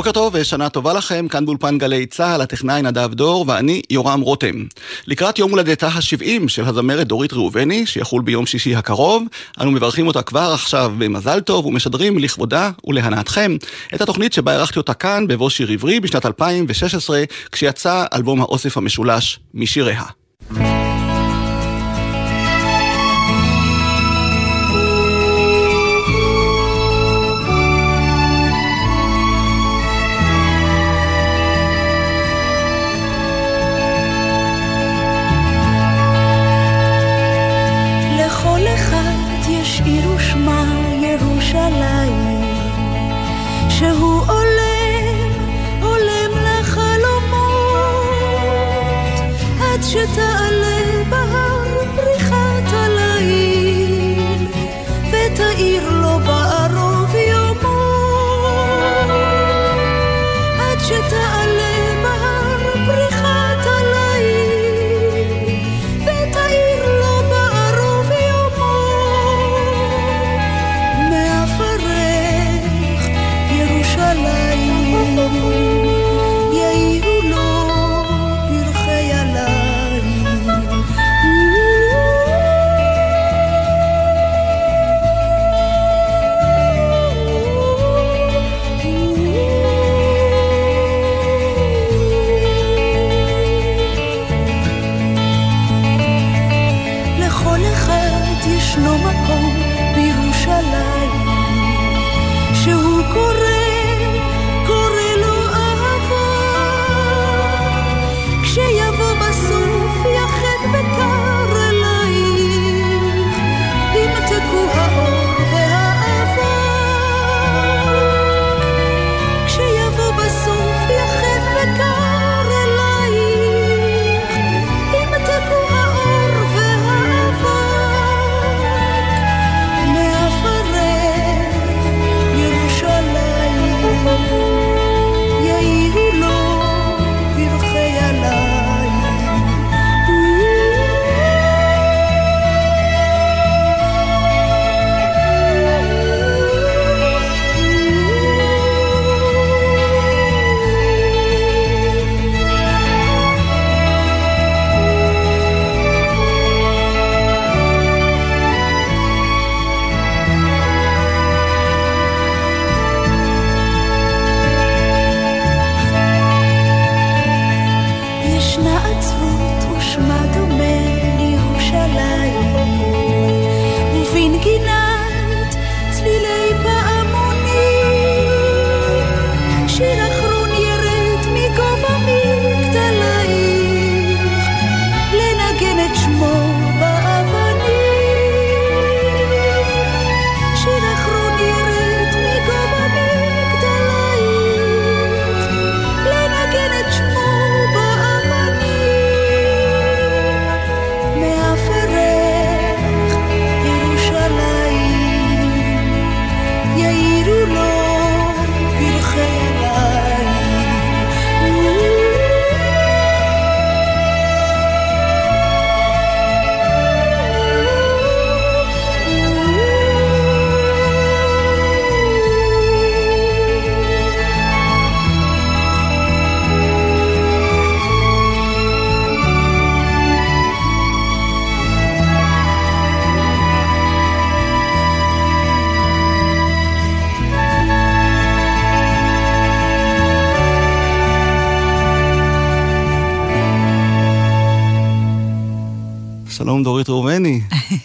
בוקר טוב ושנה טובה לכם, כאן באולפן גלי צה"ל, הטכנאי נדב דור ואני יורם רותם. לקראת יום הולדתה ה-70 של הזמרת דורית ראובני, שיחול ביום שישי הקרוב, אנו מברכים אותה כבר עכשיו במזל טוב ומשדרים לכבודה ולהנאתכם את התוכנית שבה ערכתי אותה כאן בבוא שיר עברי בשנת 2016, כשיצא אלבום האוסף המשולש משיריה.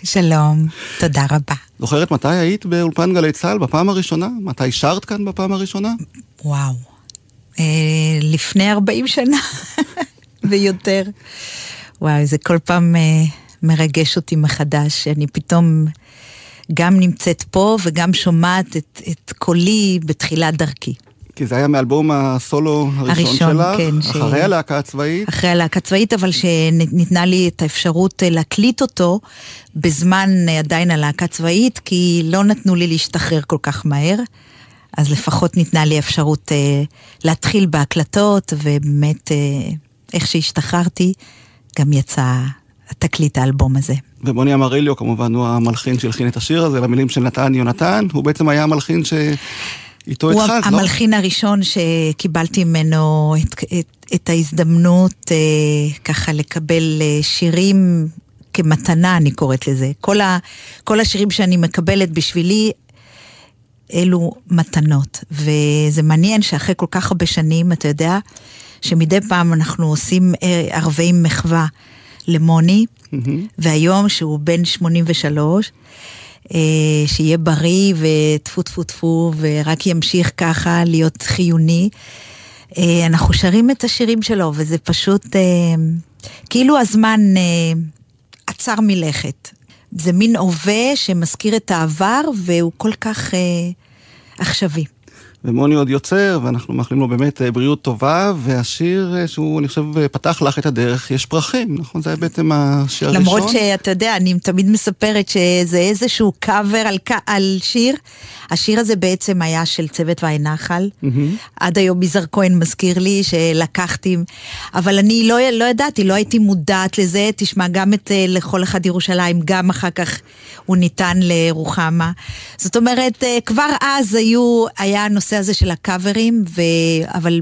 שלום, תודה רבה. זוכרת מתי היית באולפן גלי צה"ל בפעם הראשונה? מתי שרת כאן בפעם הראשונה? וואו, אה, לפני 40 שנה ויותר. וואו, זה כל פעם אה, מרגש אותי מחדש, אני פתאום גם נמצאת פה וגם שומעת את, את קולי בתחילת דרכי. כי זה היה מאלבום הסולו הראשון הראשון, שלך, כן, אחרי ש- הלהקה הצבאית. אחרי הלהקה צבאית, אבל שניתנה לי את האפשרות אה, להקליט אותו בזמן אה, עדיין הלהקה צבאית, כי לא נתנו לי להשתחרר כל כך מהר. אז לפחות ניתנה לי אפשרות אה, להתחיל בהקלטות, ובאמת, אה, איך שהשתחררתי, גם יצא תקליט האלבום הזה. ובוני אמריליו כמובן הוא המלחין שהלחין את השיר הזה למילים של נתן יונתן, הוא בעצם היה המלחין ש... איתו התחלת, לא? הוא המלחין הראשון שקיבלתי ממנו את, את, את ההזדמנות אה, ככה לקבל אה, שירים כמתנה, אני קוראת לזה. כל, ה, כל השירים שאני מקבלת בשבילי, אלו מתנות. וזה מעניין שאחרי כל כך הרבה שנים, אתה יודע, שמדי פעם אנחנו עושים אה, ערבי מחווה למוני, mm-hmm. והיום שהוא בן 83, אה, שיהיה בריא וטפו טפו טפו ורק ימשיך ככה להיות חיוני. אה, אנחנו שרים את השירים שלו וזה פשוט כאילו הזמן עצר מלכת. זה מין הווה שמזכיר את העבר והוא כל כך עכשווי. ומוני עוד יוצר, ואנחנו מאחלים לו באמת אה, בריאות טובה, והשיר אה, שהוא, אני חושב, אה, פתח לך את הדרך, יש פרחים, נכון? זה היה בעצם השיר הראשון. למרות שאתה יודע, אני תמיד מספרת שזה איזשהו קאבר על, על שיר. השיר הזה בעצם היה של צוות ואי נחל. Mm-hmm. עד היום יזהר כהן מזכיר לי שלקחתי, אבל אני לא, לא ידעתי, לא הייתי מודעת לזה. תשמע, גם את לכל אחד ירושלים, גם אחר כך הוא ניתן לרוחמה. זאת אומרת, כבר אז היו, היה הנושא הזה של הקאברים, ו... אבל,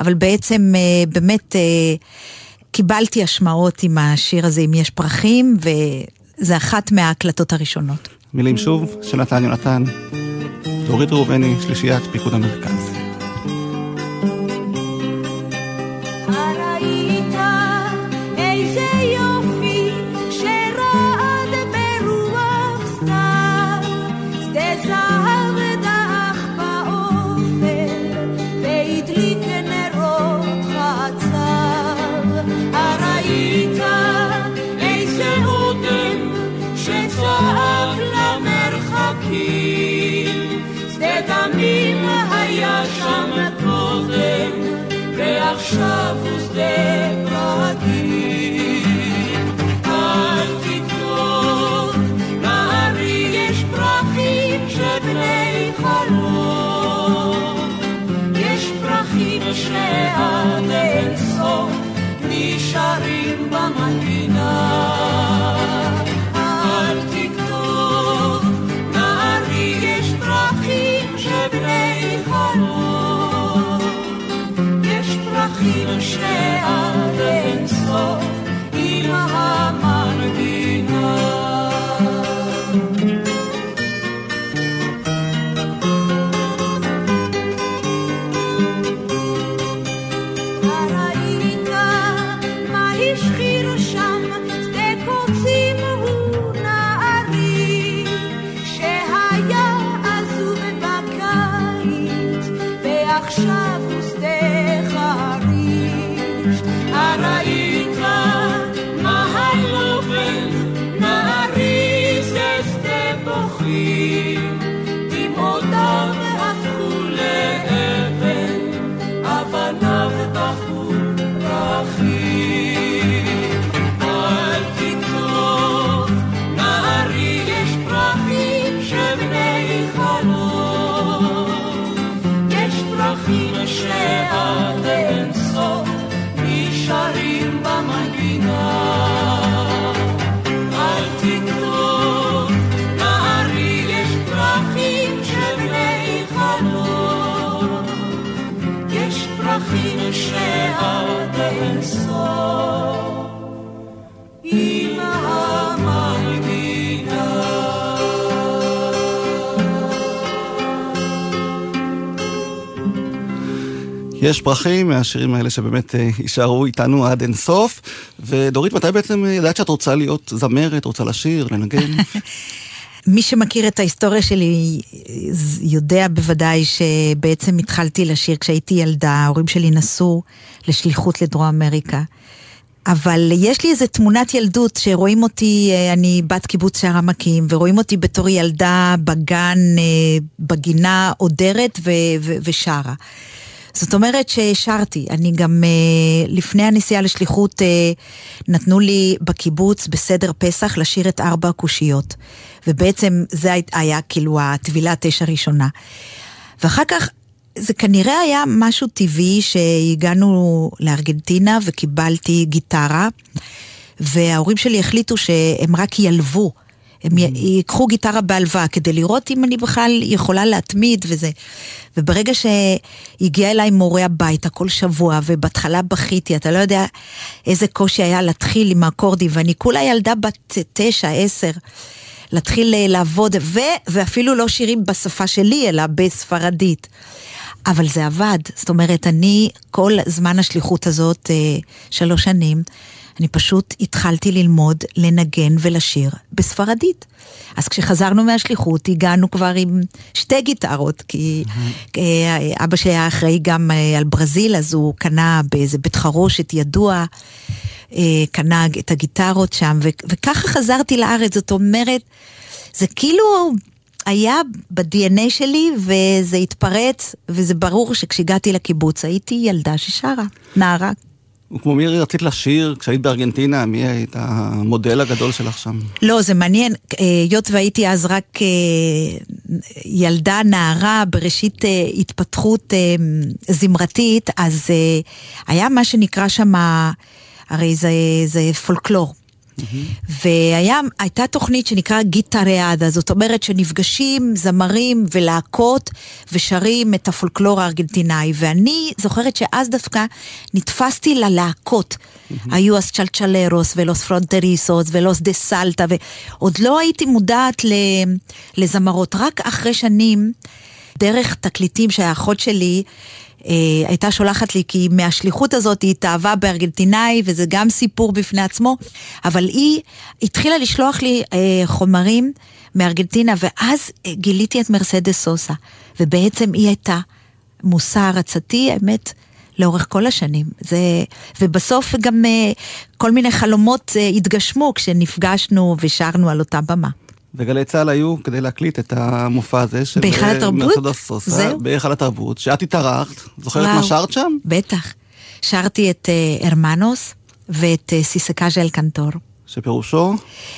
אבל בעצם אה, באמת אה, קיבלתי השמעות עם השיר הזה, אם יש פרחים, וזה אחת מההקלטות הראשונות. מילים שוב של נתן יונתן, דורית ראובני, שלישיית פיקוד המרכז. עכשיו הוא שדה פרקים. אל תכתוב, נערי יש פרחים שבני חלום. יש פרחים שעד אין סוף נשארים במנגינה. יש פרחים מהשירים האלה שבאמת אה, יישארו איתנו עד אין סוף. ודורית, מתי בעצם ידעת שאת רוצה להיות זמרת, רוצה לשיר, לנגן? מי שמכיר את ההיסטוריה שלי יודע בוודאי שבעצם התחלתי לשיר כשהייתי ילדה, ההורים שלי נסעו לשליחות לדרום אמריקה. אבל יש לי איזה תמונת ילדות שרואים אותי, אה, אני בת קיבוץ שער עמקים, ורואים אותי בתור ילדה בגן, אה, בגינה עודרת ושרה. זאת אומרת שהשארתי, אני גם uh, לפני הנסיעה לשליחות uh, נתנו לי בקיבוץ בסדר פסח לשיר את ארבע הקושיות. ובעצם זה היה כאילו הטבילת אש הראשונה. ואחר כך זה כנראה היה משהו טבעי שהגענו לארגנטינה וקיבלתי גיטרה, וההורים שלי החליטו שהם רק ילוו הם י- ייקחו גיטרה בהלוואה כדי לראות אם אני בכלל יכולה להתמיד וזה. וברגע שהגיע אליי מורה הביתה כל שבוע, ובהתחלה בכיתי, אתה לא יודע איזה קושי היה להתחיל עם האקורדים, ואני כולה ילדה בת תשע, עשר. להתחיל אה, לעבוד, ו- ואפילו לא שירים בשפה שלי, אלא בספרדית. אבל זה עבד, זאת אומרת, אני כל זמן השליחות הזאת, אה, שלוש שנים, אני פשוט התחלתי ללמוד לנגן ולשיר בספרדית. אז כשחזרנו מהשליחות, הגענו כבר עם שתי גיטרות, כי אה, אבא שלי היה אחראי גם אה, על ברזיל, אז הוא קנה באיזה בית חרושת ידוע, אה, קנה את הגיטרות שם, ו- וככה חזרתי לארץ, זאת אומרת, זה כאילו היה ב-DNA שלי, וזה התפרץ, וזה ברור שכשהגעתי לקיבוץ הייתי ילדה ששרה, נערה. וכמו מירי, רצית לשיר כשהיית בארגנטינה, מי היית המודל הגדול שלך שם? לא, זה מעניין, אה, היות והייתי אז רק אה, ילדה, נערה, בראשית אה, התפתחות זמרתית, אז היה מה שנקרא שם, הרי זה, זה פולקלור. והייתה תוכנית שנקרא גיטריאדה, זאת אומרת שנפגשים זמרים ולהקות ושרים את הפולקלור הארגנטינאי. ואני זוכרת שאז דווקא נתפסתי ללהקות. היו אז צ'לצ'לרוס ולוס פרונטריסוס ולוס דה סלטה, ועוד לא הייתי מודעת לזמרות. רק אחרי שנים, דרך תקליטים שהאחות שלי אה, הייתה שולחת לי, כי מהשליחות הזאת היא התאהבה בארגנטינאי, וזה גם סיפור בפני עצמו, אבל היא התחילה לשלוח לי אה, חומרים מארגנטינה, ואז אה, גיליתי את מרסדס סוסה, ובעצם היא הייתה מושא הערצתי, האמת. לאורך כל השנים. זה, ובסוף גם אה, כל מיני חלומות אה, התגשמו כשנפגשנו ושרנו על אותה במה. וגלי צה"ל היו כדי להקליט את המופע הזה של בהיכל אה, התרבות? מרסדס סוסה, זהו. בהיכל התרבות, שאת התארחת, זוכרת וואו. מה שרת שם? בטח. שרתי את אה, הרמנוס ואת אה, סיסקאז'ה אל קנטור. שפירושו,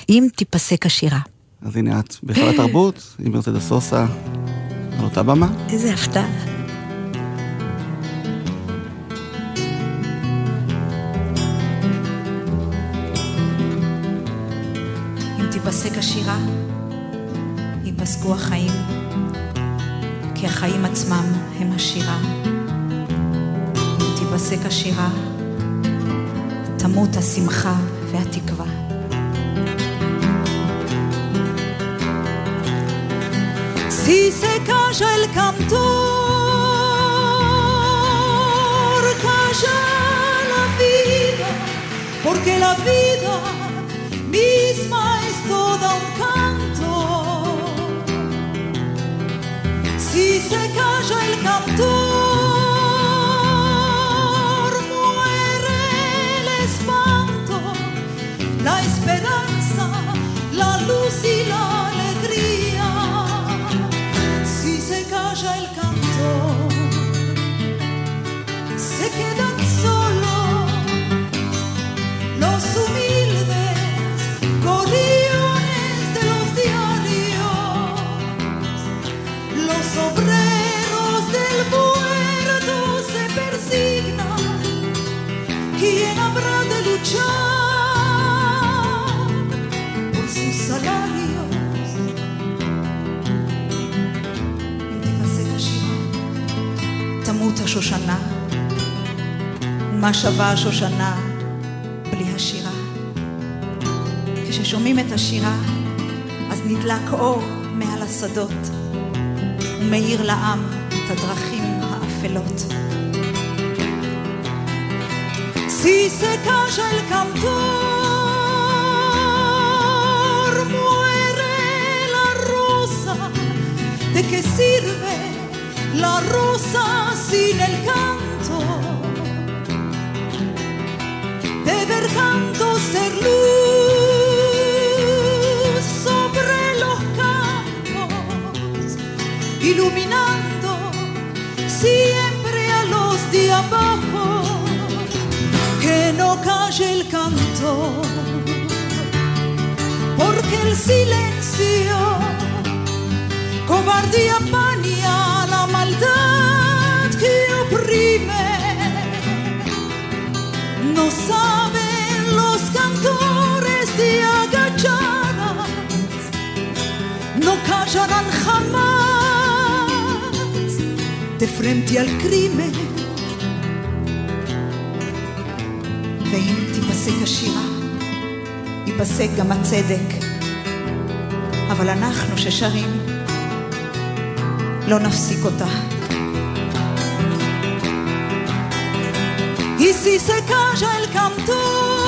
אם תיפסק השירה. אז הנה את בהיכל התרבות, עם מרסדס סוסה, על אותה במה. איזה הפתעה. תיפסק השירה, ייפסקו החיים, כי החיים עצמם הם השירה. אם תיפסק השירה, תמות השמחה והתקווה. Si se calla el cantor, calla la vida, porque la vida misma es toda un canto. Si se calla el cantor, השושנה. מה שווה השושנה בלי השירה? כששומעים את השירה, אז נדלק אור מעל השדות, ומאיר לעם את הדרכים האפלות. Si se calla el cantor, muere la rosa. ¿De qué sirve la rosa sin el canto? Debe el canto ser luz sobre los campos, iluminando siempre a los de abajo que no calle el canto, porque el silencio, cobardía paña saben los cantores de agachadas, no callarán jamás de frente al crimen. ואם תיפסק השירה, ייפסק גם הצדק. אבל אנחנו ששרים, לא נפסיק אותה. Ici c'est quand j'aime comme tout.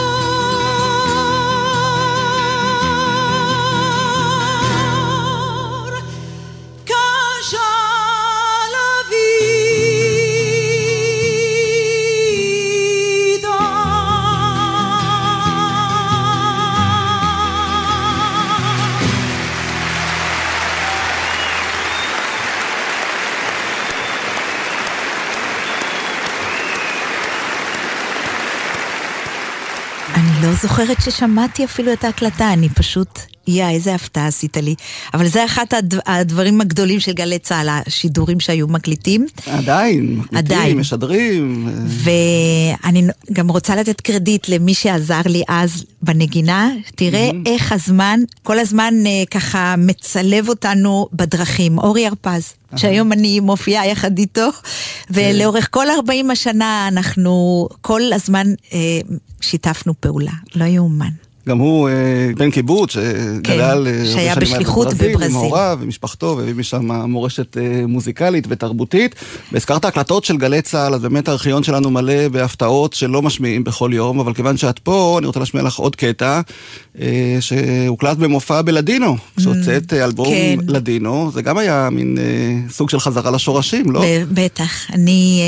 זוכרת ששמעתי אפילו את ההקלטה, אני פשוט... יא, איזה הפתעה עשית לי. אבל זה אחד הד- הדברים הגדולים של גלי צה"ל, השידורים שהיו מקליטים. עדיין, מקליטים, עדיין. משדרים. אה, ואני גם רוצה לתת קרדיט למי שעזר לי אז בנגינה. תראה איך הזמן, כל הזמן אה, ככה מצלב אותנו בדרכים. אורי הרפז, שהיום אני מופיעה יחד איתו, ולאורך כל 40 השנה אנחנו כל הזמן אה, שיתפנו פעולה. לא יאומן. גם הוא אה, בן קיבוץ, שגדל אה, הרבה שהיה שנים היה בשליחות בברזיל, בברזיל. עם הוריו ומשפחתו, והביא משם מורשת אה, מוזיקלית ותרבותית. והזכרת הקלטות של גלי צה"ל, אז באמת הארכיון שלנו מלא בהפתעות שלא משמיעים בכל יום, אבל כיוון שאת פה, אני רוצה להשמיע לך עוד קטע, אה, שהוקלט במופע בלדינו, כשהוצאת אה, אלבום כן. לדינו, זה גם היה מין אה, סוג של חזרה לשורשים, לא? בטח. אני...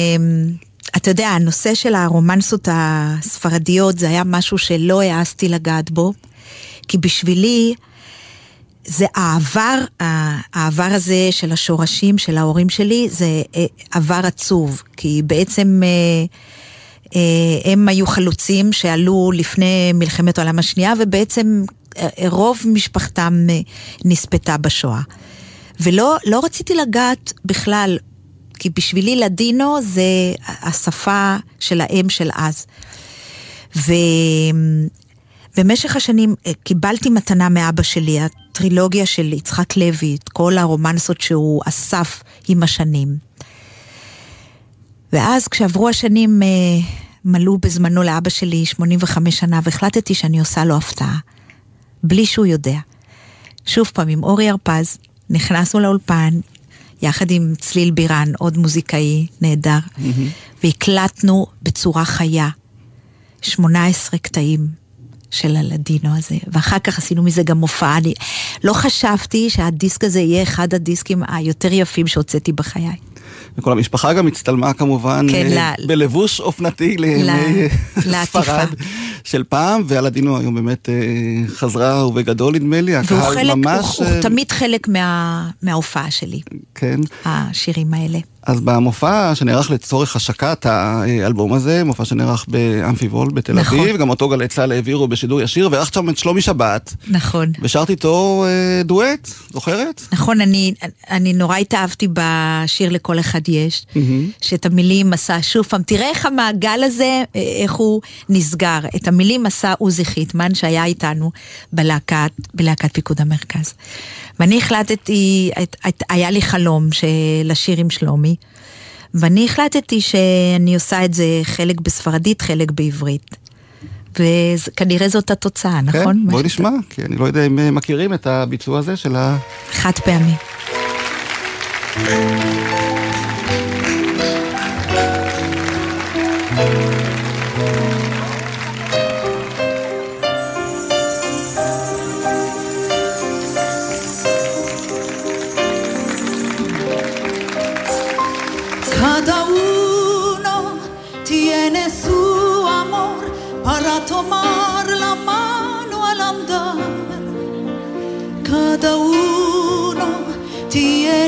אתה יודע, הנושא של הרומנסות הספרדיות זה היה משהו שלא העזתי לגעת בו, כי בשבילי זה העבר, העבר הזה של השורשים של ההורים שלי, זה אה, עבר עצוב, כי בעצם אה, אה, הם היו חלוצים שעלו לפני מלחמת העולם השנייה, ובעצם רוב משפחתם נספתה בשואה. ולא לא רציתי לגעת בכלל, כי בשבילי לדינו זה השפה של האם של אז. ובמשך השנים אה, קיבלתי מתנה מאבא שלי, הטרילוגיה של יצחק לוי, את כל הרומנסות שהוא אסף עם השנים. ואז כשעברו השנים, אה, מלאו בזמנו לאבא שלי 85 שנה, והחלטתי שאני עושה לו הפתעה, בלי שהוא יודע. שוב פעם, עם אורי הרפז, נכנסנו לאולפן, יחד עם צליל בירן, עוד מוזיקאי נהדר, והקלטנו בצורה חיה 18 קטעים של הלדינו הזה, ואחר כך עשינו מזה גם מופעה. אני לא חשבתי שהדיסק הזה יהיה אחד הדיסקים היותר יפים שהוצאתי בחיי. וכל המשפחה גם הצטלמה כמובן כן, אה, ל- בלבוש אופנתי לימי ל- אה, לעטיפה. ספרד של פעם, והלדינו היום באמת אה, חזרה ובגדול נדמה לי, והוא הקהל חלק, ממש... הוא, הוא תמיד חלק מה, מההופעה שלי, כן. השירים האלה. אז במופע שנערך לצורך השקת האלבום הזה, מופע שנערך באמפי וולד בתל נכון. אביב, גם אותו גלי צה"ל העבירו בשידור ישיר, וערכת שם את שלומי שבת, נכון. ושרת איתו אה, דואט, זוכרת? נכון, אני, אני נורא התאהבתי בשיר לכל אחד יש, שאת המילים עשה שוב פעם, תראה איך המעגל הזה, אה, איך הוא נסגר. את המילים עשה עוזי חיטמן, שהיה איתנו בלהקת, בלהקת פיקוד המרכז. ואני החלטתי, את, את, היה לי חלום לשיר עם שלומי, ואני החלטתי שאני עושה את זה חלק בספרדית, חלק בעברית. וכנראה זאת התוצאה, נכון? כן, בואי שאתה- נשמע, כי אני לא יודע אם אה, מכירים את הביצוע הזה של ה... חד פעמי.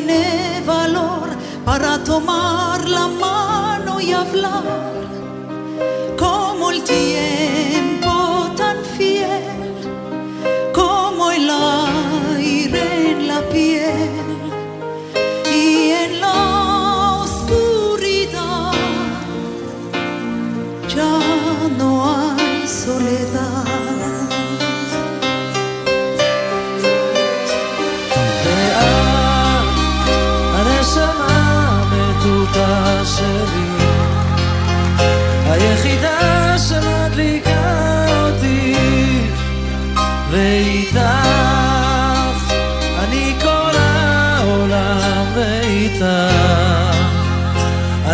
Tiene valor para tomar la mano y hablar. Como el tiempo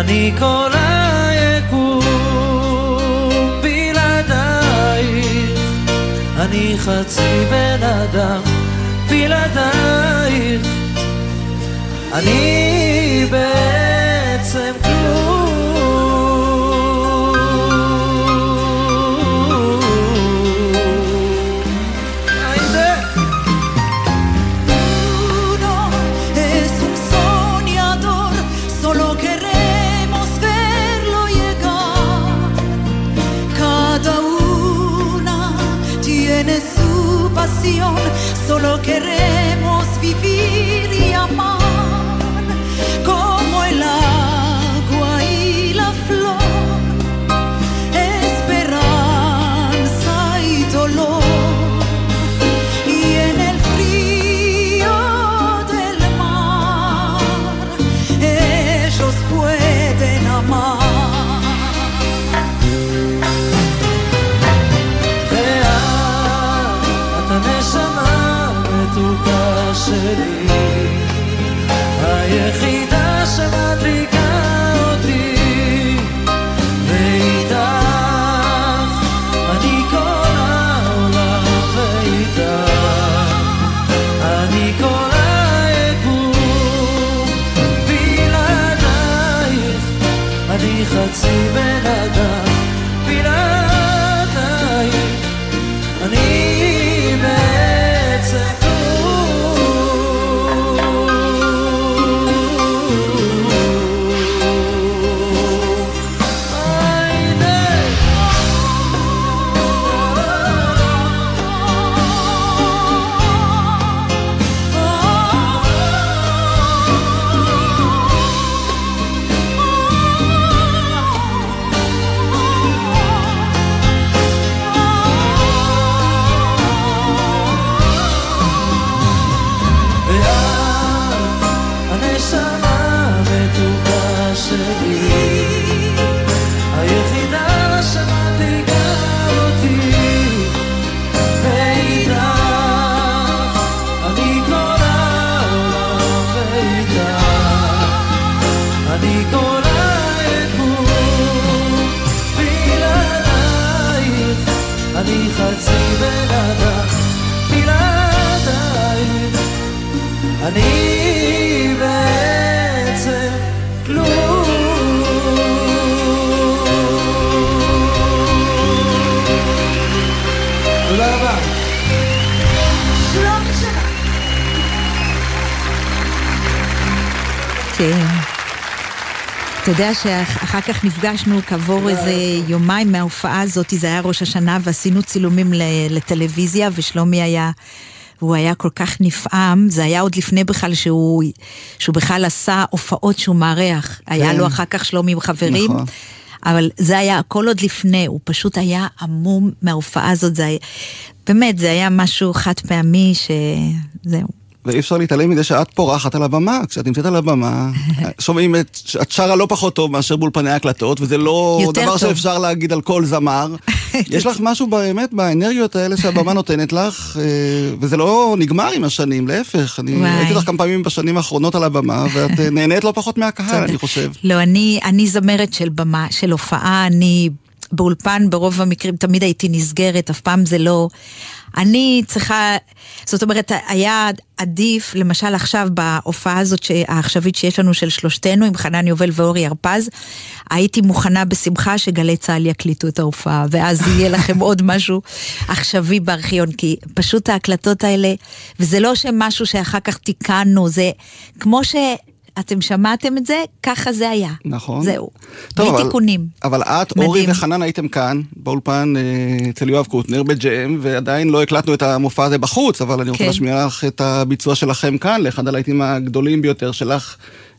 אני כל היקום בלעדייך, אני חצי בן אדם בלעדייך, אני בעצם אתה יודע שאחר כך נפגשנו כעבור איזה יומיים מההופעה הזאת, זה היה ראש השנה ועשינו צילומים לטלוויזיה ושלומי היה, הוא היה כל כך נפעם, זה היה עוד לפני בכלל שהוא, שהוא בכלל עשה הופעות שהוא מארח, היה לו אחר כך שלומי עם חברים. נכון. אבל זה היה הכל עוד לפני, הוא פשוט היה עמום מההופעה הזאת, זה היה, באמת, זה היה משהו חד פעמי שזהו. ואי אפשר להתעלם מזה שאת פורחת על הבמה, כשאת נמצאת על הבמה, שומעים את, את שרה לא פחות טוב מאשר באולפני ההקלטות, וזה לא דבר טוב. שאפשר להגיד על כל זמר. יש לך משהו באמת באנרגיות האלה שהבמה נותנת לך, אה, וזה לא נגמר עם השנים, להפך. אני. ראיתי אותך כמה פעמים בשנים האחרונות על הבמה, ואת אה, נהנית לא פחות מהקהל, אני חושב. לא, אני, אני זמרת של במה, של הופעה, אני באולפן ברוב המקרים תמיד הייתי נסגרת, אף פעם זה לא... אני צריכה, זאת אומרת, היה עדיף, למשל עכשיו בהופעה הזאת העכשווית שיש לנו של שלושתנו, עם חנן יובל ואורי הרפז, הייתי מוכנה בשמחה שגלי צה"ל יקליטו את ההופעה, ואז יהיה לכם עוד משהו עכשווי בארכיון, כי פשוט ההקלטות האלה, וזה לא שמשהו שאחר כך תיקנו, זה כמו ש... אתם שמעתם את זה, ככה זה היה. נכון. זהו. טוב, בלי אבל- תיקונים. אבל את, מדהים. אורי וחנן הייתם כאן, באולפן אה, אצל יואב קוטנר בג'ם, ועדיין לא הקלטנו את המופע הזה בחוץ, אבל אני רוצה כן. להשמיע לך את הביצוע שלכם כאן, לאחד הלהיטים הגדולים ביותר שלך.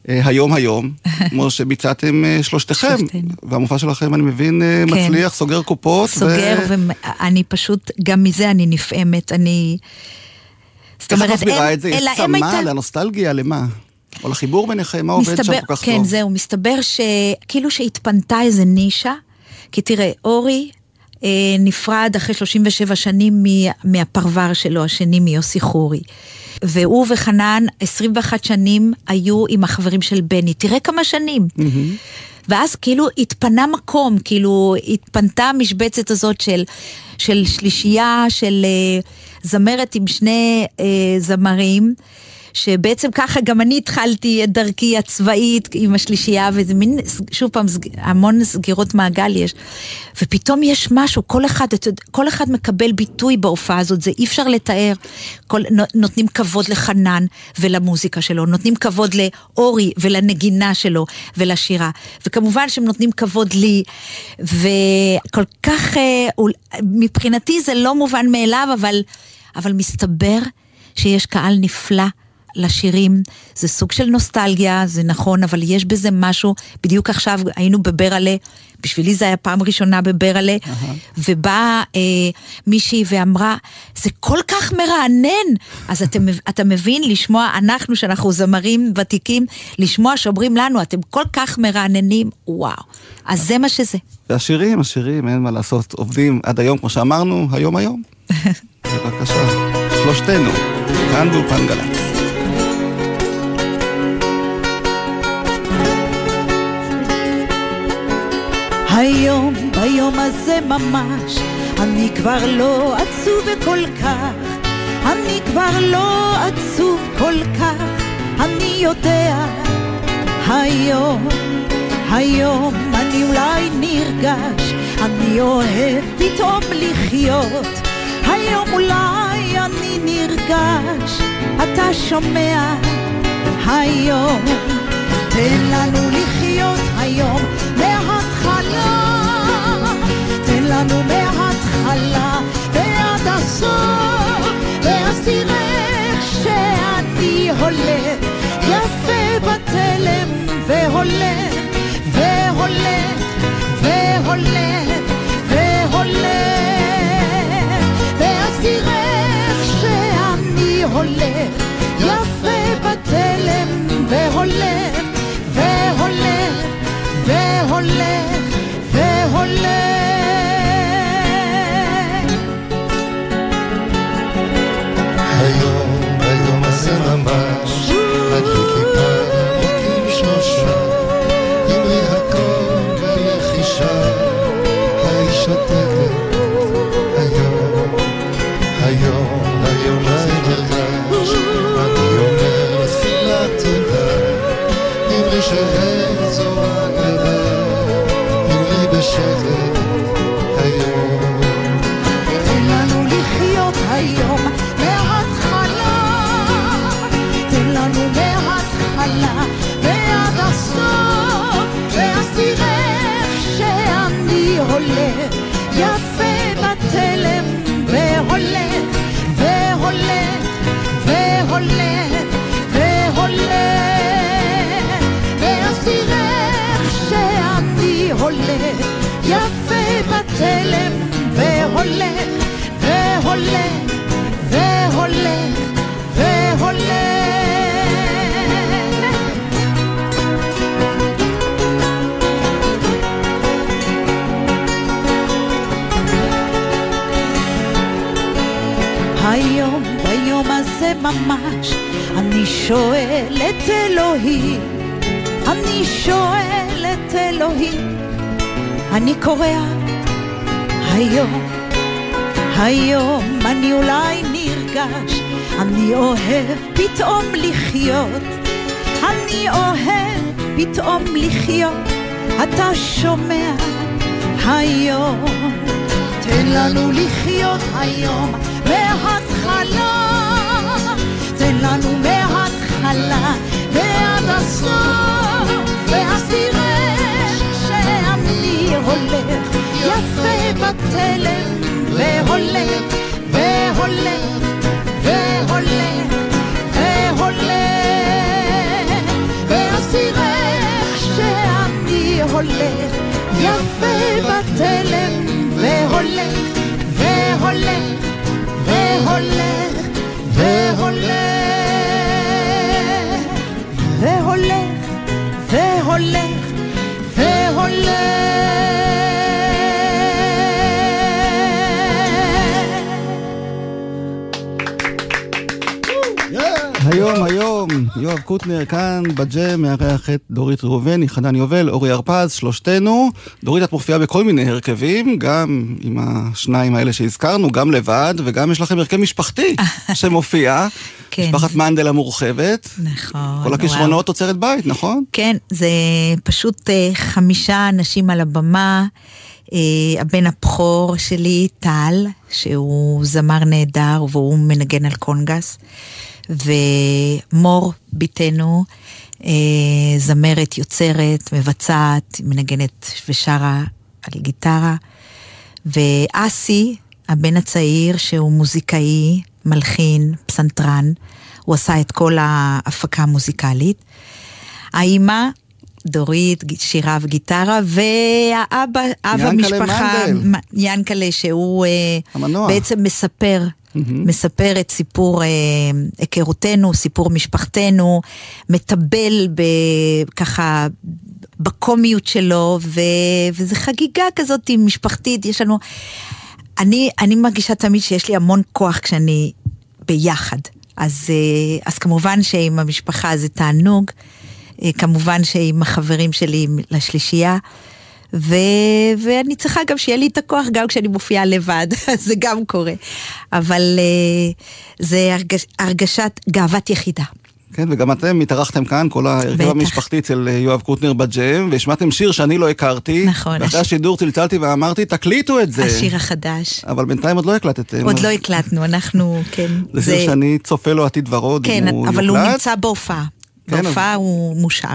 אה, היום היום, כמו שביצעתם אה, שלושתכם. והמופע שלכם, אני מבין, כן. מצליח, סוגר קופות. סוגר, ואני פשוט, גם מזה אני נפעמת, אני... זאת איך את אומרת, מסבירה את זה? יש אלא הם צמא הייתה- לנוסטלגיה, למה? או לחיבור ביניכם, מה עובד שם כל כך כן, טוב? זהו, מסתבר שכאילו שהתפנתה איזה נישה, כי תראה, אורי אה, נפרד אחרי 37 שנים מ- מהפרבר שלו, השני מיוסי חורי. והוא וחנן 21 שנים היו עם החברים של בני, תראה כמה שנים. ואז כאילו התפנה מקום, כאילו התפנתה המשבצת הזאת של, של שלישייה, של אה, זמרת עם שני אה, זמרים. שבעצם ככה גם אני התחלתי את דרכי הצבאית עם השלישייה, וזה מין, שוב פעם, המון סגירות מעגל יש. ופתאום יש משהו, כל אחד, כל אחד מקבל ביטוי בהופעה הזאת, זה אי אפשר לתאר. כל, נותנים כבוד לחנן ולמוזיקה שלו, נותנים כבוד לאורי ולנגינה שלו ולשירה. וכמובן שהם נותנים כבוד לי, וכל כך, אה, מבחינתי זה לא מובן מאליו, אבל, אבל מסתבר שיש קהל נפלא. לשירים, זה סוג של נוסטלגיה, זה נכון, אבל יש בזה משהו, בדיוק עכשיו היינו בברלה, בשבילי זה היה פעם ראשונה בברלה, uh-huh. ובאה אה, מישהי ואמרה, זה כל כך מרענן. אז אתה, אתה מבין, לשמוע, אנחנו, שאנחנו זמרים ותיקים, לשמוע שאומרים לנו, אתם כל כך מרעננים, וואו. אז זה מה שזה. והשירים, השירים, אין מה לעשות, עובדים עד היום, כמו שאמרנו, היום היום. בבקשה, שלושתנו, כאן באולפן גל"צ. היום, ביום הזה ממש, אני כבר לא עצוב כל כך, אני כבר לא עצוב כל כך, אני יודע, היום, היום אני אולי נרגש, אני אוהב פתאום לחיות, היום אולי אני נרגש, אתה שומע, היום, תן לנו לחיות היום, לנו מההתחלה ועד הסוף, ואז תראה איך שאני הולך, יפה בתלם, והולך, והולך, והולך, והולך, ואז תראה איך שאני הולך, יפה בתלם, והולך, והולך, והולך, והולך. בשקט ממש, אני שואל את אלוהים, אני שואל את אלוהים, אני קורע היום, היום אני אולי נרגש, אני אוהב פתאום לחיות, אני אוהב פתאום לחיות, אתה שומע היום, תן לנו לחיות היום. מההתחלה תן לנו מההתחלה ועד הסוף, ואז תראה שאני הולך יפה בתלם, והולך, והולך, והולך, והולך, ואז תראה שאני הולך יפה בתלם, והולך, והולך, והולך והולך, היום, היום, יום יואב קוטנר כאן בג'ם, מארח את דורית ראובני, חנן יובל, אורי הרפז, שלושתנו. דורית, את מופיעה בכל מיני הרכבים, גם עם השניים האלה שהזכרנו, גם לבד, וגם יש לכם הרכב משפחתי שמופיע. כן. משפחת מנדל המורחבת. נכון. כל הכישרונות תוצרת בית, נכון? כן, זה פשוט אה, חמישה אנשים על הבמה. אה, הבן הבכור שלי, טל, שהוא זמר נהדר והוא מנגן על קונגס. ומור בתנו, אה, זמרת, יוצרת, מבצעת, מנגנת ושרה על גיטרה, ואסי, הבן הצעיר, שהוא מוזיקאי, מלחין, פסנתרן, הוא עשה את כל ההפקה המוזיקלית. האימא, דורית, שירה וגיטרה, והאבא, אב המשפחה, ינקלה, שהוא אה, המנוע. בעצם מספר mm-hmm. מספר את סיפור אה, היכרותנו, סיפור משפחתנו, מטבל ככה בקומיות שלו, ו, וזה חגיגה כזאת משפחתית, יש לנו... אני, אני מרגישה תמיד שיש לי המון כוח כשאני ביחד. אז, אה, אז כמובן שעם המשפחה זה תענוג, אה, כמובן שעם החברים שלי לשלישייה. ו... ואני צריכה גם שיהיה לי את הכוח גם כשאני מופיעה לבד, זה גם קורה. אבל uh, זה הרגש... הרגשת גאוות יחידה. כן, וגם אתם התארחתם כאן, כל ההרכב המשפחתי אצל אה, יואב קוטנר בג'ם, והשמעתם שיר שאני לא הכרתי. נכון. ואחרי הש... השידור צלצלתי ואמרתי, תקליטו את זה. השיר החדש. אבל בינתיים עוד לא הקלטתם. עוד לא הקלטנו, אנחנו, כן. זה שיר שאני צופה לו עתיד ורוד, כן, הוא אבל יוקלט. הוא נמצא בהופעה. כן, בהופעה אז... הוא מושר.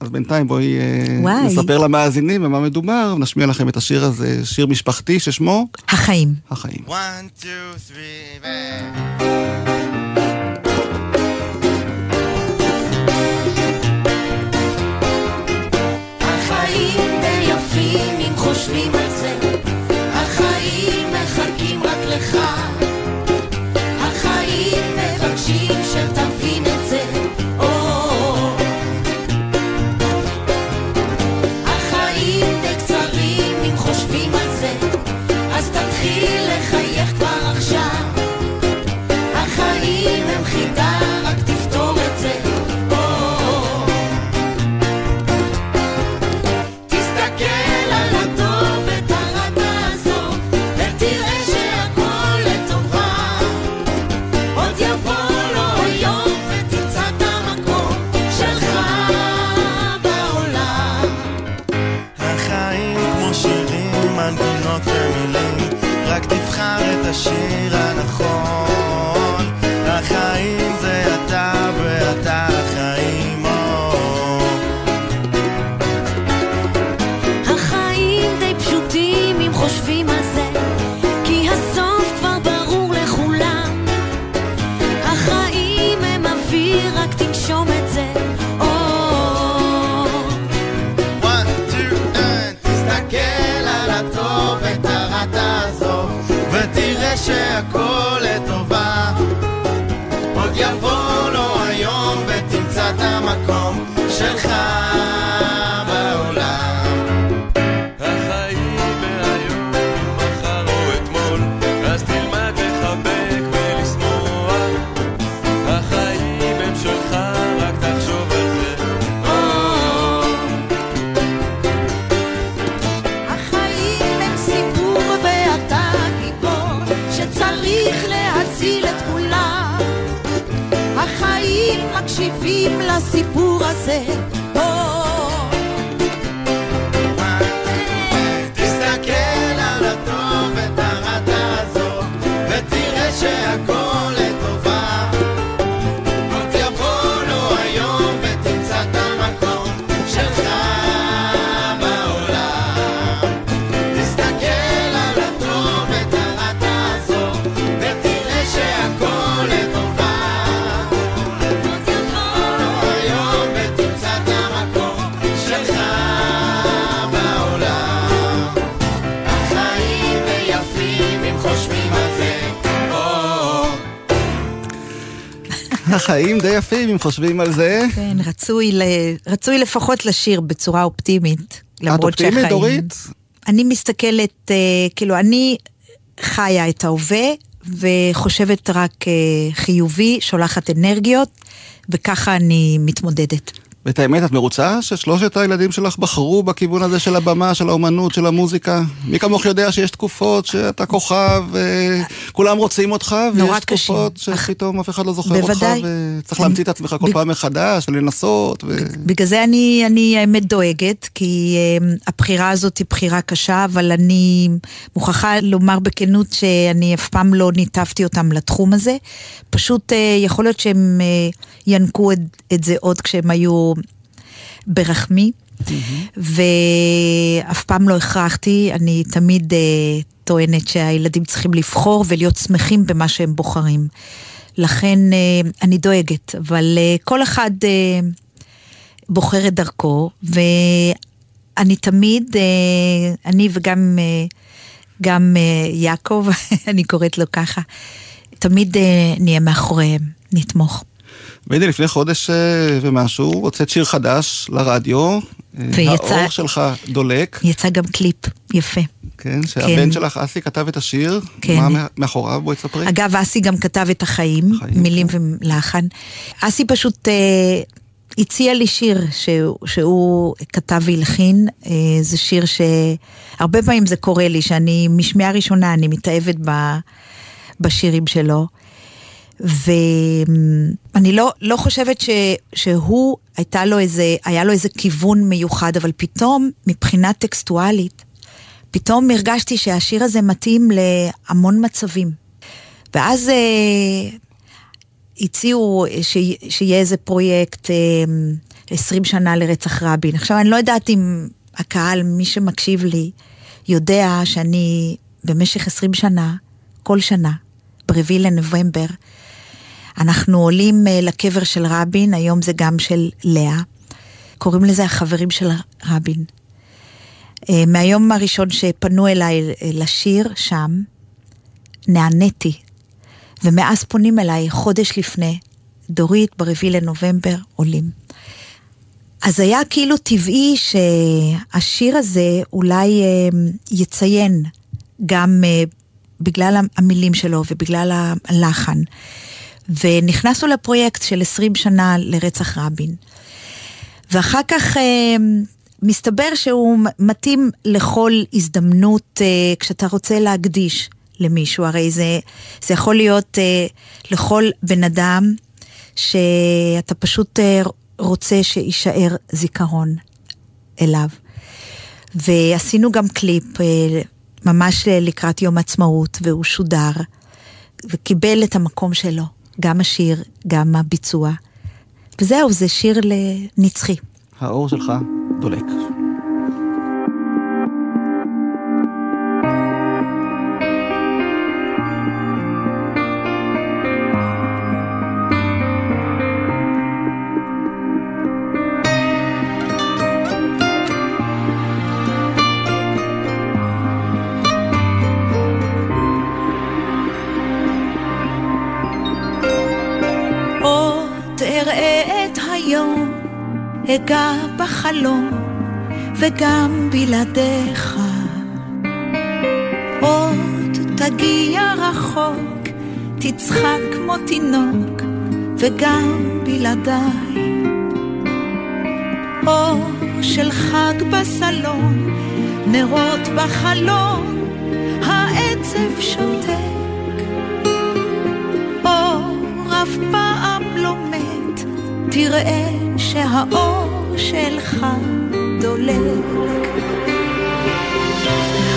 אז בינתיים בואי אה, וואי. נספר למאזינים במה מדובר, ונשמיע לכם את השיר הזה, שיר משפחתי ששמו? החיים. החיים. One, two, three, חושבים על 的心。יבוא לו היום ותמצא את המקום שלך. Checo. חיים די יפים אם חושבים על זה. כן, רצוי, ל... רצוי לפחות לשיר בצורה אופטימית. את אופטימית, שהחיים... דורית? אני מסתכלת, uh, כאילו, אני חיה את ההווה, וחושבת רק אה, חיובי, שולחת אנרגיות, וככה אני מתמודדת. ואת האמת, את מרוצה ששלושת הילדים שלך בחרו בכיוון הזה של הבמה, של האומנות, של המוזיקה? מי כמוך יודע שיש תקופות שאתה כוכב, וכולם רוצים אותך, ויש תקופות שפתאום אף אחד לא זוכר בוודאי. אותך, וצריך להמציא את עצמך כל פעם מחדש, ולנסות. ו... בגלל זה אני, אני האמת דואגת, כי אמ, הבחירה הזאת היא בחירה קשה, אבל אני מוכרחה לומר בכנות שאני אף פעם לא ניתבתי אותם לתחום הזה. פשוט אה, יכול להיות שהם אה, ינקו את, את זה עוד כשהם היו ברחמי. ואף פעם לא הכרחתי, אני תמיד uh, טוענת שהילדים צריכים לבחור ולהיות שמחים במה שהם בוחרים. לכן uh, אני דואגת, אבל uh, כל אחד uh, בוחר את דרכו, ואני תמיד, uh, אני וגם uh, גם uh, יעקב, אני קוראת לו ככה, תמיד uh, נהיה מאחוריהם, נתמוך. והנה לפני חודש אה, ומשהו, הוצאת שיר חדש לרדיו. אה, ויצא... האור שלך דולק. יצא גם קליפ יפה. כן, שהבן כן. שלך, אסי, כתב את השיר. כן. מה מאחוריו? בואי תספרי. אגב, אסי גם כתב את החיים, החיים מילים כן. ולחן. אסי פשוט... אה, הציע לי שיר שהוא, שהוא כתב והלחין, אה, זה שיר שהרבה פעמים זה קורה לי, שאני משמיעה ראשונה אני מתאהבת ב, בשירים שלו. ואני לא, לא חושבת ש, שהוא, הייתה לו איזה, היה לו איזה כיוון מיוחד, אבל פתאום, מבחינה טקסטואלית, פתאום הרגשתי שהשיר הזה מתאים להמון מצבים. ואז אה, הציעו ש, שיהיה איזה פרויקט אה, 20 שנה לרצח רבין. עכשיו, אני לא יודעת אם הקהל, מי שמקשיב לי, יודע שאני במשך 20 שנה, כל שנה, ב-4 לנובמבר, אנחנו עולים אה, לקבר של רבין, היום זה גם של לאה. קוראים לזה החברים של רבין. אה, מהיום הראשון שפנו אליי אה, לשיר שם, נעניתי. ומאז פונים אליי חודש לפני, דורית, ברביעי לנובמבר, עולים. אז היה כאילו טבעי שהשיר הזה אולי יציין גם בגלל המילים שלו ובגלל הלחן. ונכנסנו לפרויקט של 20 שנה לרצח רבין. ואחר כך אה, מסתבר שהוא מתאים לכל הזדמנות אה, כשאתה רוצה להקדיש למישהו, הרי זה, זה יכול להיות אה, לכל בן אדם שאתה פשוט רוצה שיישאר זיכרון אליו. ועשינו גם קליפ ממש לקראת יום עצמאות, והוא שודר, וקיבל את המקום שלו. גם השיר, גם הביצוע. וזהו, זה שיר לנצחי. האור שלך דולק. אגע בחלום וגם בלעדיך. עוד תגיע רחוק, תצחק כמו תינוק וגם בלעדיי. אור של חג בסלון, נרות בחלון, העצב שותק. תראה שהאור שלך דולק.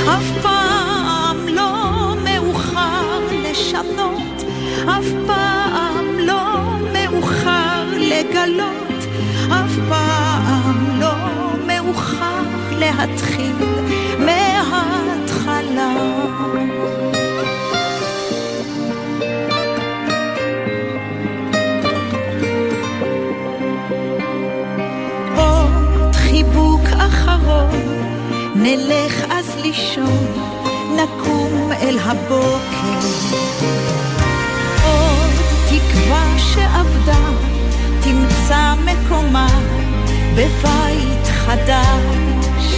אף פעם לא מאוחר לשנות, אף פעם לא מאוחר לגלות, אף פעם לא מאוחר להתחיל נלך אז לישון, נקום אל הבוקר. עוד תקווה שאבדה, תמצא מקומה בבית חדש.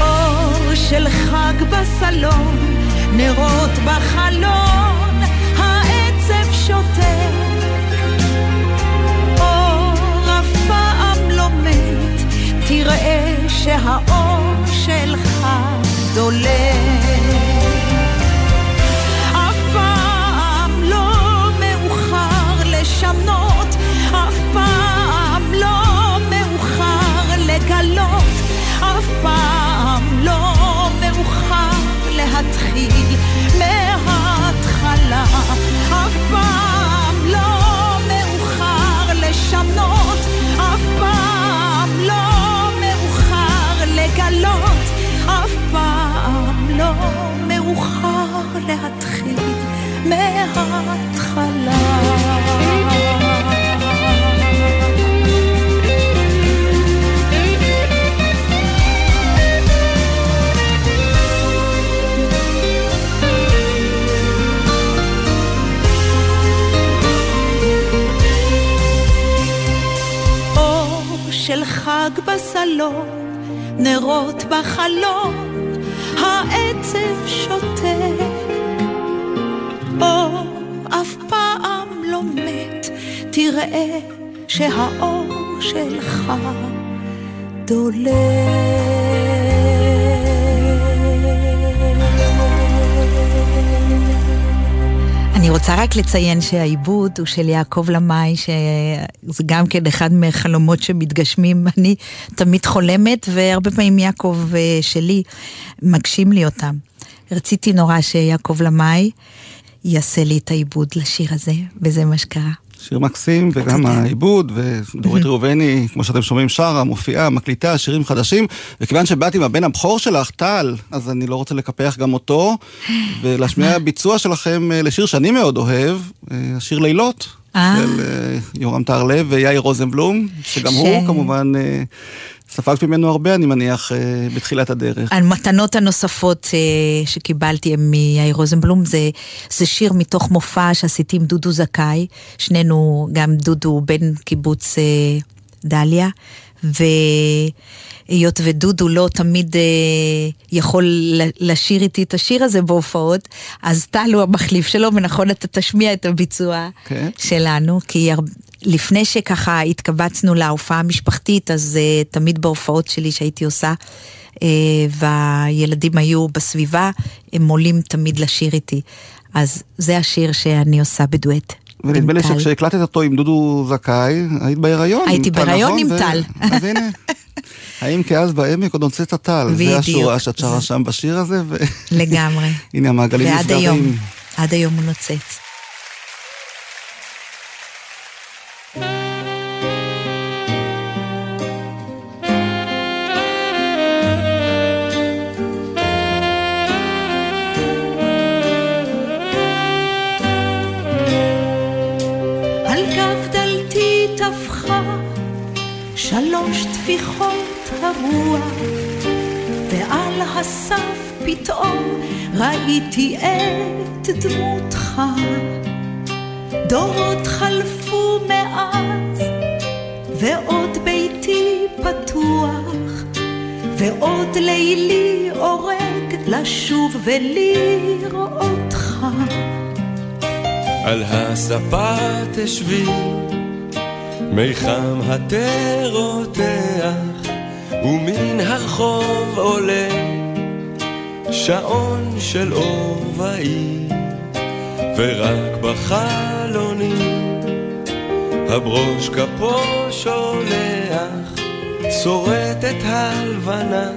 אור של חג בסלון, נרות בחלון, העצב פעם לא תראה שהאור שלך דולק. אף פעם לא מאוחר לשנות, אף פעם לא מאוחר לגלות, אף פעם לא מאוחר להתחיל מההתחלה. חג בסלון, נרות בחלון, העצב שותק. אור אף פעם לא מת, תראה שהאור שלך דולק. אני רוצה רק לציין שהעיבוד הוא של יעקב למאי, שזה גם כן אחד מהחלומות שמתגשמים. אני תמיד חולמת, והרבה פעמים יעקב אה, שלי מגשים לי אותם. רציתי נורא שיעקב למאי יעשה לי את העיבוד לשיר הזה, וזה מה שקרה. שיר מקסים, וגם. העיבוד, ודורית ראובני, כמו שאתם שומעים, שרה, מופיעה, מקליטה, שירים חדשים, וכיוון שבאתי עם הבן הבכור שלך, טל, אז אני לא רוצה לקפח גם אותו, ולהשמיע ביצוע שלכם אה, לשיר שאני מאוד אוהב, אה, השיר לילות. אה. של יורם טהרלב ויאיר רוזנבלום, שגם ש- הוא כמובן ספגת ממנו הרבה, אני מניח, אה, בתחילת הדרך. המתנות הנוספות אה, שקיבלתי הם מיאיר רוזנבלום, זה, זה שיר מתוך מופע שעשיתי עם דודו זכאי, שנינו, גם דודו בן קיבוץ אה, דליה, והיות ודודו לא תמיד אה, יכול לשיר איתי את השיר הזה בהופעות, אז טל הוא המחליף שלו, ונכון אתה תשמיע את הביצוע כן. שלנו, כי הר... לפני שככה התקבצנו להופעה המשפחתית, אז uh, תמיד בהופעות שלי שהייתי עושה, uh, והילדים היו בסביבה, הם עולים תמיד לשיר איתי. אז זה השיר שאני עושה בדואט. ונדמה לי. שכשהקלטת אותו עם דודו זכאי, היית בהיריון. הייתי בהיריון נכון? עם זה- טל. אז הנה, האם כאז בעמק עוד נוצאת טל? זה בדיוק. השורה שאת שרה שם בשיר הזה, לגמרי. והנה המעגלים ועד נסגרים. היום, עד היום הוא נוצץ. ראיתי את דמותך. דורות חלפו מאז ועוד ביתי פתוח ועוד לילי אורג לשוב ולראותך על הספה תשבי, מי חם התה רותח, ומן הרחוב עולה שעון של אור ועיר, ורק בחלונים הברוש כפו שולח, שורט את הלבנה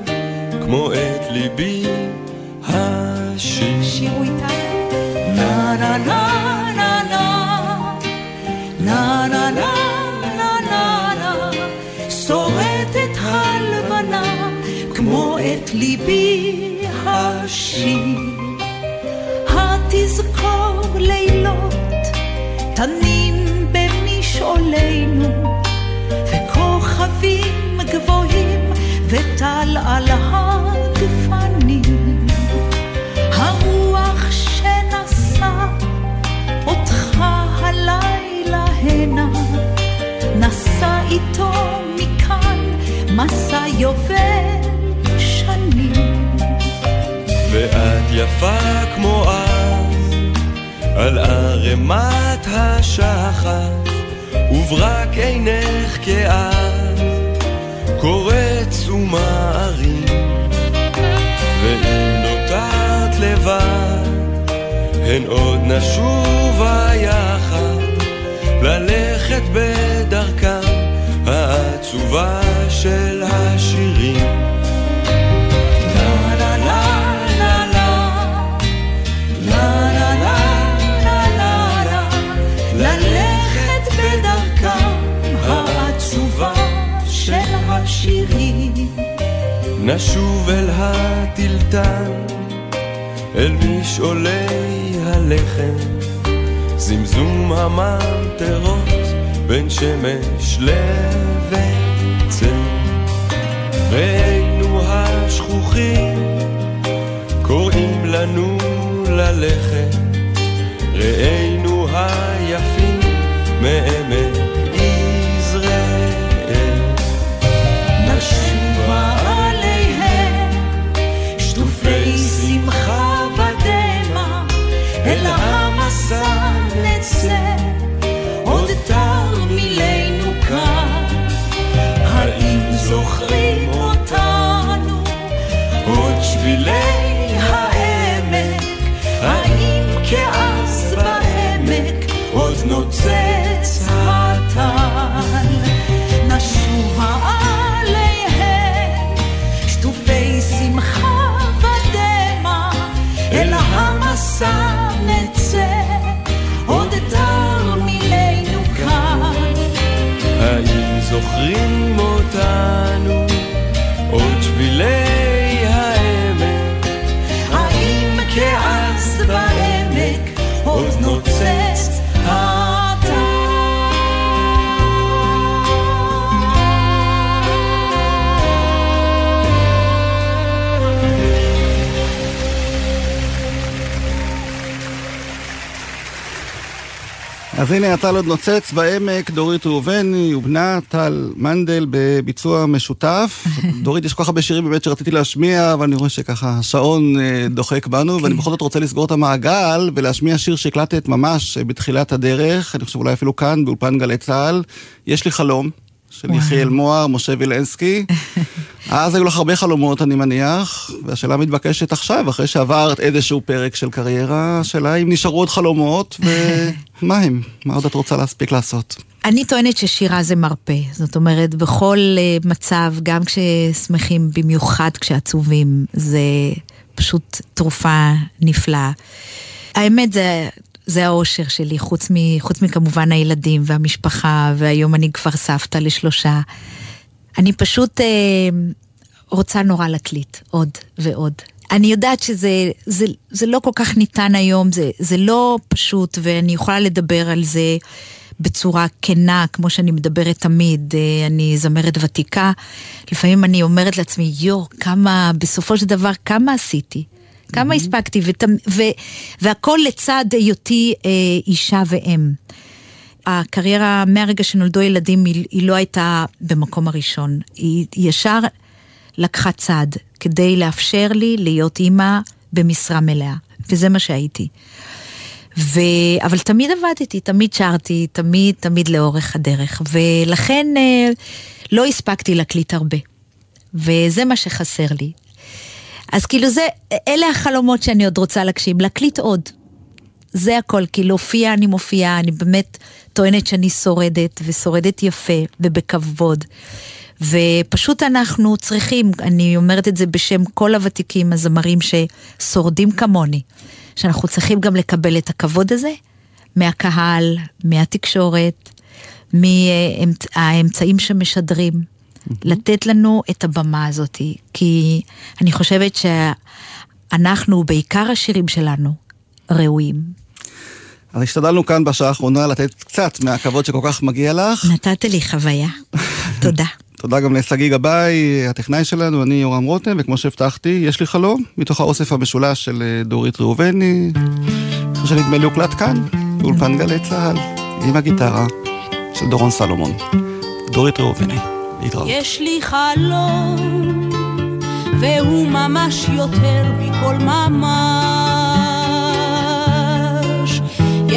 כמו את ליבי השיר. שירו נה נה נה נה נה. נה נה נה נה שורטת הלבנה כמו את ליבי השיר התזכור לילות תנים במשעולנו וכוכבים גבוהים וטל על הגפנים. הרוח שנשא אותך הלילה הנה, נשא איתו מכאן מסע יובל יפה כמו אז, על ערימת השחף, וברק עינך כאז, קורץ ומערים, ואם נותרת לבד, הן עוד נשובה יחד, ללכת בדרכם העצובה של נשוב אל הטלטן, אל משעולי הלחם, זמזום הממטרות בין שמש לבצל. ראינו השכוחים, קוראים לנו ללכת, ראינו אז הנה הטל עוד נוצץ בעמק, דורית ראובני ובנה טל מנדל בביצוע משותף. דורית, יש כל כך הרבה שירים באמת שרציתי להשמיע, אבל אני רואה שככה השעון אה, דוחק בנו, ואני בכל זאת רוצה לסגור את המעגל ולהשמיע שיר שהקלטת ממש בתחילת הדרך, אני חושב אולי אפילו כאן, באולפן גלי צה"ל. יש לי חלום. של יחיאל מוהר, משה וילנסקי. אז היו לך הרבה חלומות, אני מניח, והשאלה המתבקשת עכשיו, אחרי שעברת איזשהו פרק של קריירה, השאלה אם נשארו עוד חלומות, ומה הם? מה עוד את רוצה להספיק לעשות? אני טוענת ששירה זה מרפא, זאת אומרת, בכל אה, מצב, גם כששמחים, במיוחד כשעצובים, זה פשוט תרופה נפלאה. האמת זה זה האושר שלי, חוץ, מ, חוץ מכמובן הילדים והמשפחה, והיום אני כבר סבתא לשלושה. אני פשוט אה, רוצה נורא להקליט עוד ועוד. אני יודעת שזה זה, זה לא כל כך ניתן היום, זה, זה לא פשוט, ואני יכולה לדבר על זה בצורה כנה, כמו שאני מדברת תמיד. אה, אני זמרת ותיקה. לפעמים אני אומרת לעצמי, יואו, כמה, בסופו של דבר, כמה עשיתי? כמה mm-hmm. הספקתי, ות, ו, והכל לצד היותי אה, אישה ואם. הקריירה מהרגע שנולדו ילדים היא, לא הייתה במקום הראשון, היא ישר לקחה צעד כדי לאפשר לי להיות אימא במשרה מלאה, וזה מה שהייתי. ו... אבל תמיד עבדתי, תמיד שרתי, תמיד, תמיד לאורך הדרך, ולכן אה, לא הספקתי להקליט הרבה. וזה מה שחסר לי. אז כאילו זה, אלה החלומות שאני עוד רוצה להגשים, להקליט עוד. זה הכל, כי להופיע אני מופיעה, אני באמת טוענת שאני שורדת, ושורדת יפה ובכבוד. ופשוט אנחנו צריכים, אני אומרת את זה בשם כל הוותיקים, הזמרים ששורדים כמוני, שאנחנו צריכים גם לקבל את הכבוד הזה מהקהל, מהתקשורת, מהאמצעים שמשדרים. לתת לנו את הבמה הזאת, כי אני חושבת שאנחנו, בעיקר השירים שלנו, ראויים. אז השתדלנו כאן בשעה האחרונה לתת קצת מהכבוד שכל כך מגיע לך. נתת לי חוויה. תודה. תודה גם לשגיא גבאי, הטכנאי שלנו, אני יורם רותם, וכמו שהבטחתי, יש לי חלום, מתוך האוסף המשולש של אה, דורית ראובני, שנדמה לי הוקלט כאן, באולפן גלי צה"ל, עם הגיטרה של דורון סלומון. דורית ראובני. להתראות. יש לי חלום, והוא ממש יותר מכל ממש.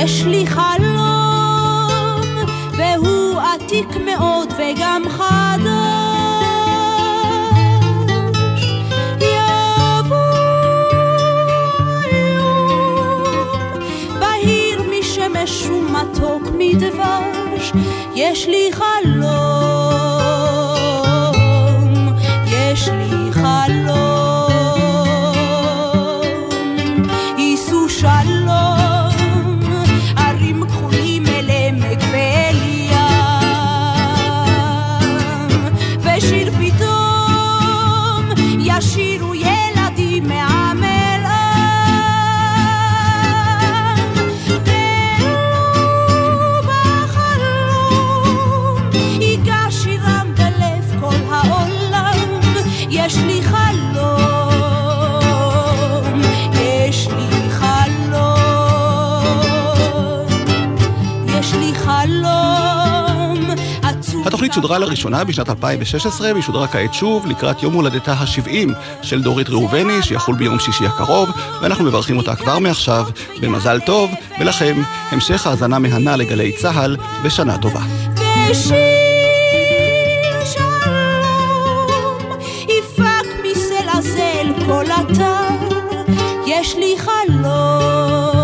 יש לי חלום, והוא עתיק מאוד וגם חדש. יבוא יום, בהיר משמש ומתוק מדבש, יש לי חלום. שודרה לראשונה בשנת 2016 והיא שודרה כעת שוב לקראת יום הולדתה ה-70 של דורית ראובני שיחול ביום שישי הקרוב ואנחנו מברכים אותה כבר מעכשיו במזל טוב ולכם המשך האזנה מהנה לגלי צה"ל ושנה טובה. יש לי חלום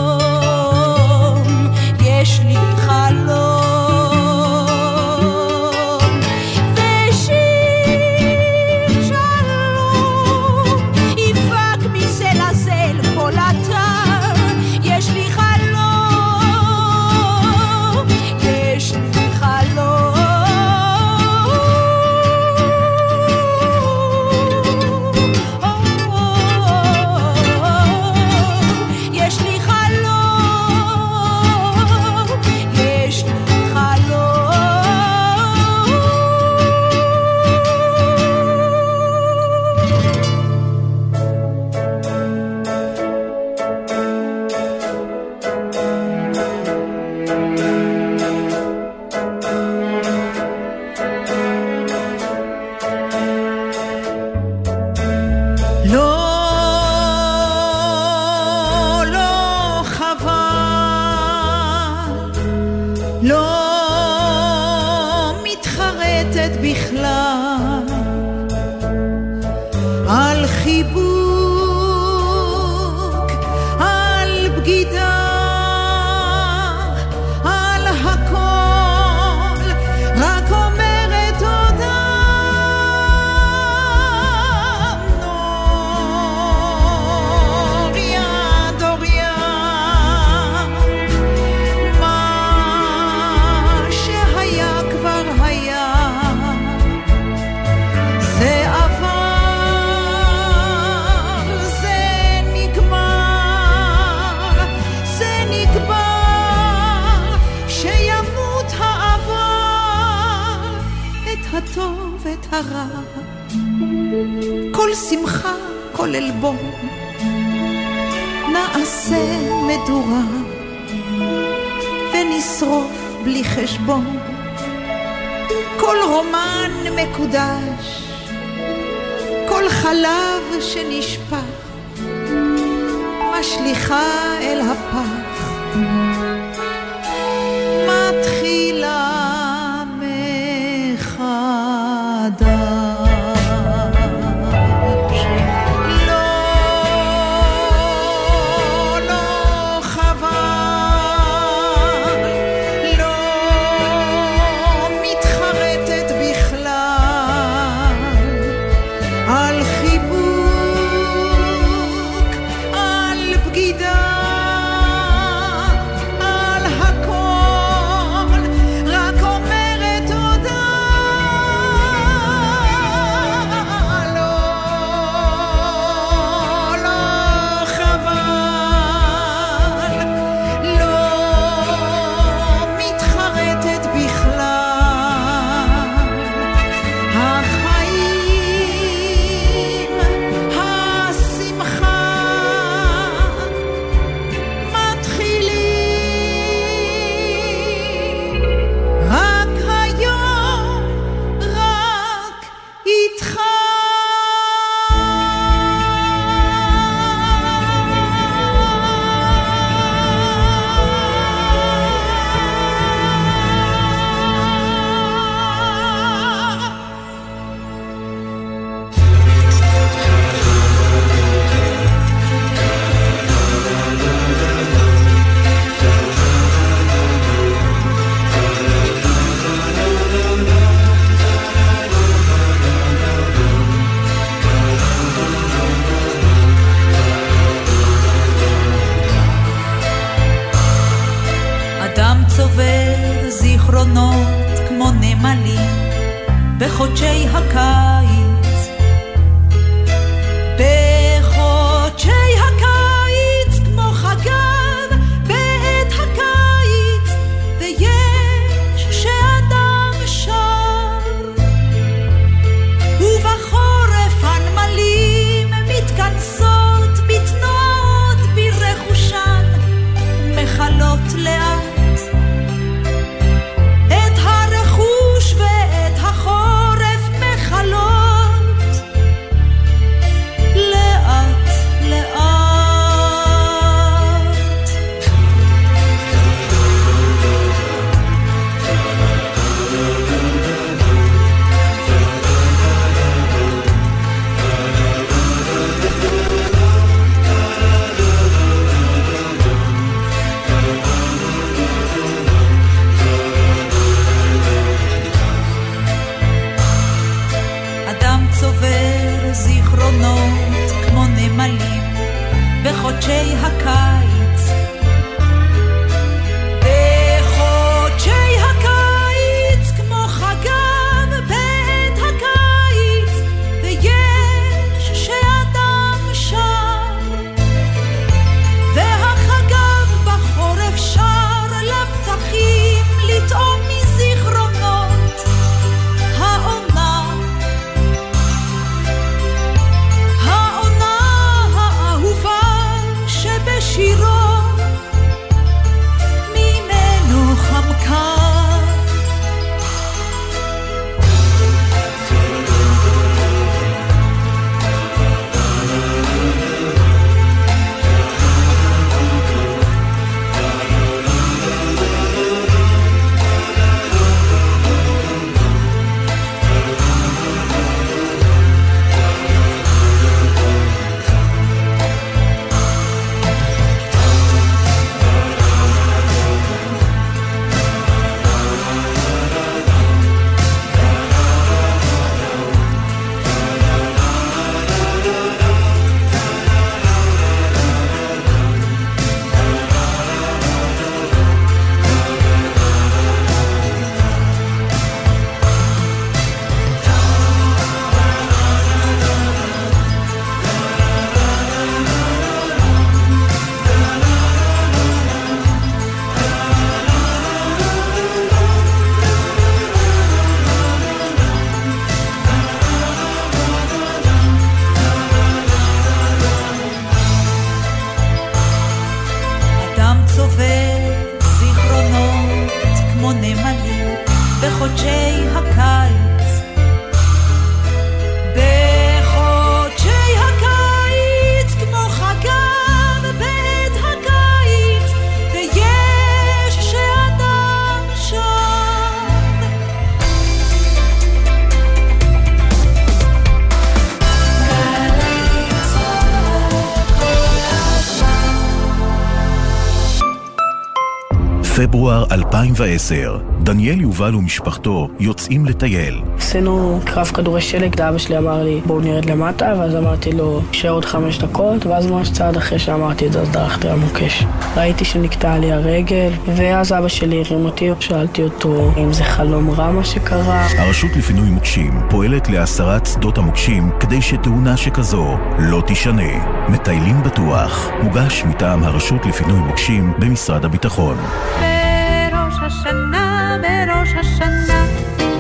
2010, דניאל יובל ומשפחתו יוצאים לטייל. עשינו קרב כדורי שלג, אבא שלי אמר לי בואו נרד למטה, ואז אמרתי לו נשאר עוד חמש דקות, ואז ממש צעד אחרי שאמרתי את זה אז דרכתי על מוקש. ראיתי שנקטעה לי הרגל, ואז אבא שלי הרים אותי, שאלתי אותו אם זה חלום רע מה שקרה. הרשות לפינוי מוקשים פועלת להסרת שדות המוקשים כדי שתאונה שכזו לא תישנה. מטיילים בטוח, מוגש מטעם הרשות לפינוי מוקשים במשרד הביטחון.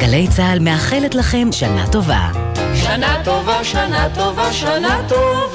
גלי צה"ל מאחלת לכם שנה טובה. שנה טובה, שנה טובה, שנה טובה.